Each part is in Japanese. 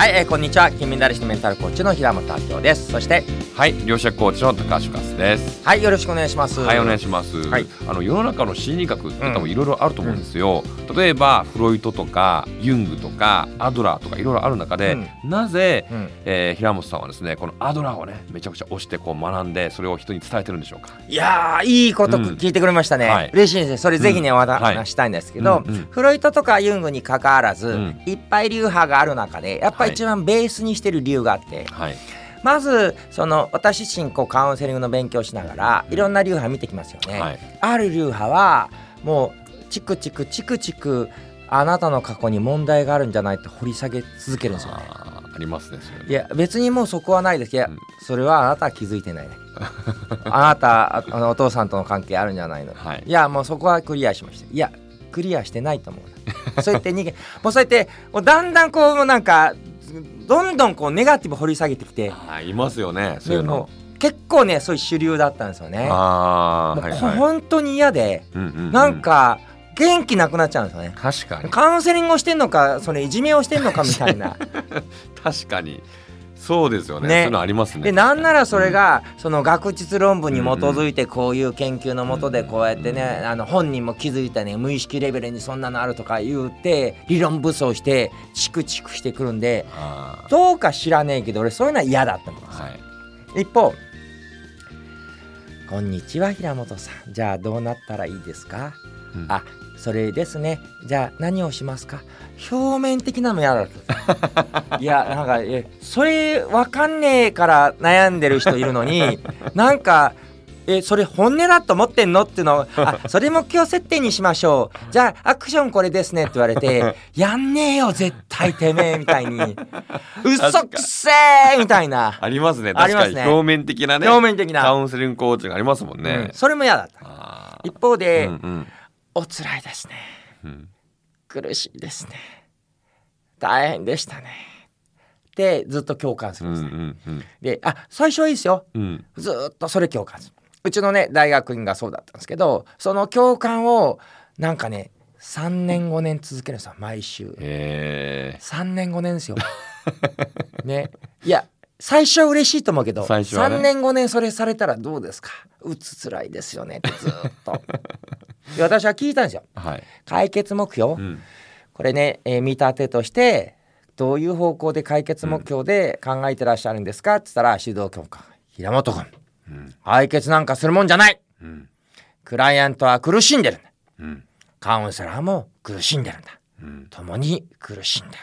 はい、えーこんにちは。金メダリストメンタルコーチの平本明夫です。そしてはい、両者コーチの高橋和です。はいよろしくお願いします。はい、お願いします。はい。あの世の中の心理学って多分いろいろあると思うんですよ。例えばフロイトとかユングとかアドラーとかいろいろある中で、なぜ、うん。えー平本さんはですねこのアドラーをねめちゃくちゃ推してこう学んでそれを人に伝えてるんでしょうか？いやーいいことうん。聞いてくれましたね、はい。嬉しいですね。それぜひね、おうんはい。話したいんですけど、うんうん。フロイトとかユングに関わらず、うん。いっぱい流派がある中でやっぱり一番ベースにしてる理由があって、はい。まずその私自身こうカウンセリングの勉強しながらいろんな流派見てきますよね、はい。ある流派はもうチクチクチクチクあなたの過去に問題があるんじゃないって掘り下げ続けるんですよね。ありますね。いや別にもうそこはないです。いや、うん。それはあなたは気づいてないね。あなたああのお父さんとの関係あるんじゃないの、はい。いやもうそこはクリアしました。いやクリアしてないと思う。そうやって逃げもうそうやってもうだんだんこうなんかどんどんこうネガティブ掘り下げてきてはい、いますよね。そういうの。結構ねそういう主流だったんですよねああ、もうはいはい。本当に嫌で、うんうんうんなんか元気なくなっちゃうんですよね確かにカウンセリングをしてんのかそれいじめをしてんのかみたいな 確かにそうですよね。ねそういうのありますね。でなんならそれがその学術論文に基づいてこういう研究のもとでこうやってねあの本人も気づいたね無意識レベルにそんなのあるとか言って理論武装してチクチクしてくるんであどうか知らねえけど俺そういうのは嫌だったんでーすはい。一方「こんにちは平本さんじゃあどうなったらいいですか?」うんあそれですね。じゃあ何をしますか？表面的なの嫌だった いやなんかえそれ分かんねえから悩んでる人いるのに なんかえそれ本音だと思ってんのっていうのを あそれ目標設定にしましょう。じゃあアクションこれですねって言われてやんねえよ絶対てめえみたいに。嘘くせえみたいな。ありますね。確かに。表面的なね。表面的カな、ウンセリングコーチがありますもんうん。ね。それも嫌だった。一方で、うんうんお辛いですね。うん。苦しいですね。大変でしたね。でずっと共感すうんるんですね、うんうんであ最初はいいですよ。うん。ずーっとそれ共感する。うちのね大学院がそうだったんですけどその共感をなんかね3年5年続けるんですよ毎週。へ3年5年ですよ。ね。いや最初は嬉しいと思うけど、ね。3年5年それされたらどうですか？うつつらいですよねってずーっとで私は聞いたんですよ。ーはい。解決目標、うん。これね、えー見立てとしてどういう方向で解決目標で考えてらっしゃるんですか？って言ったら指導教官。平本君。うん。解決なんかするもんじゃない。うん。クライアントは苦しんでるんだ。うん。カウンセラーも苦しんでるんだ。うん。共に苦しんだ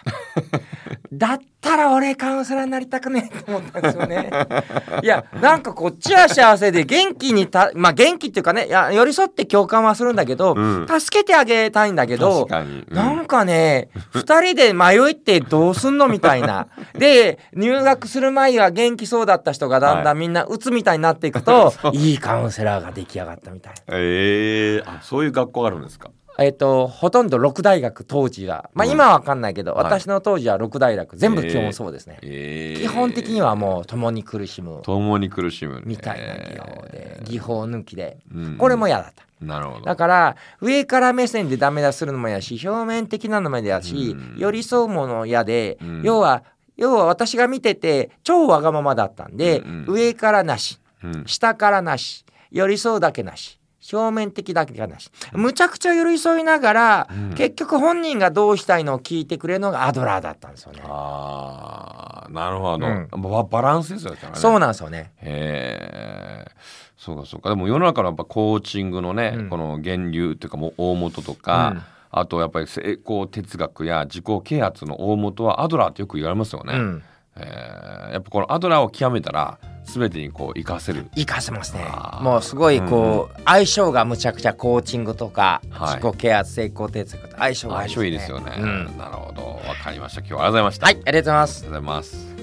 だったら俺カウンセラーになりたくねえと思ったんですよね いやなんかこっちは幸せで元気にたまあ元気っていうかねいや寄り添って共感はするんだけど、うん助けてあげたいんだけど。うんなんかね、二人で迷いってどうすんのみたいな。で、入学する前は元気そうだった人がだんだんみんな鬱みたいになっていくと、い、いカウンセラーが出来上がったみたいな。ええあそういう学校があるんですか？えっ、と、ほとんど六大学当時は、まあうん今はわかんないけど、はい。私の当時は六大学、全部基本そうですね。ええ基本的にはもう共に苦しむ共に苦しむみたいな技法で、え技法抜きで、ーうん。これも嫌だった。なるほど。だから上から目線でダメ出するのも嫌し表面的なのも嫌だし、うん。寄り添うもの嫌で、うん。要は要は私が見てて超わがままだったんで、うん。上からなしうん。下からなし寄り添うだけなし表面的だけがなし。むちゃくちゃ寄り添いながら、うん。結局本人がどうしたいのを聞いてくれるのがアドラーだったんですよね。ああなるほど、うん。ババランスですよね。そうなんですよね。へえそうかそうか。でも世の中のやっぱコーチングのね、うん。この源流っていうかもう大元とか、うん。あとやっぱり成功哲学や自己啓発の大元はアドラーってよく言われますよね。うん、えー。やっぱこのアドラーを極めたら全てにこう活かせる。活かせますね。もうすごいこう、相性がむちゃくちゃコーチングとか、はい。自己啓発成功哲学と相性がいい相性いいですよね。うん。なるほど。わかりました。今日はありがとうございました。はいありがとうございます。ありがとうございます。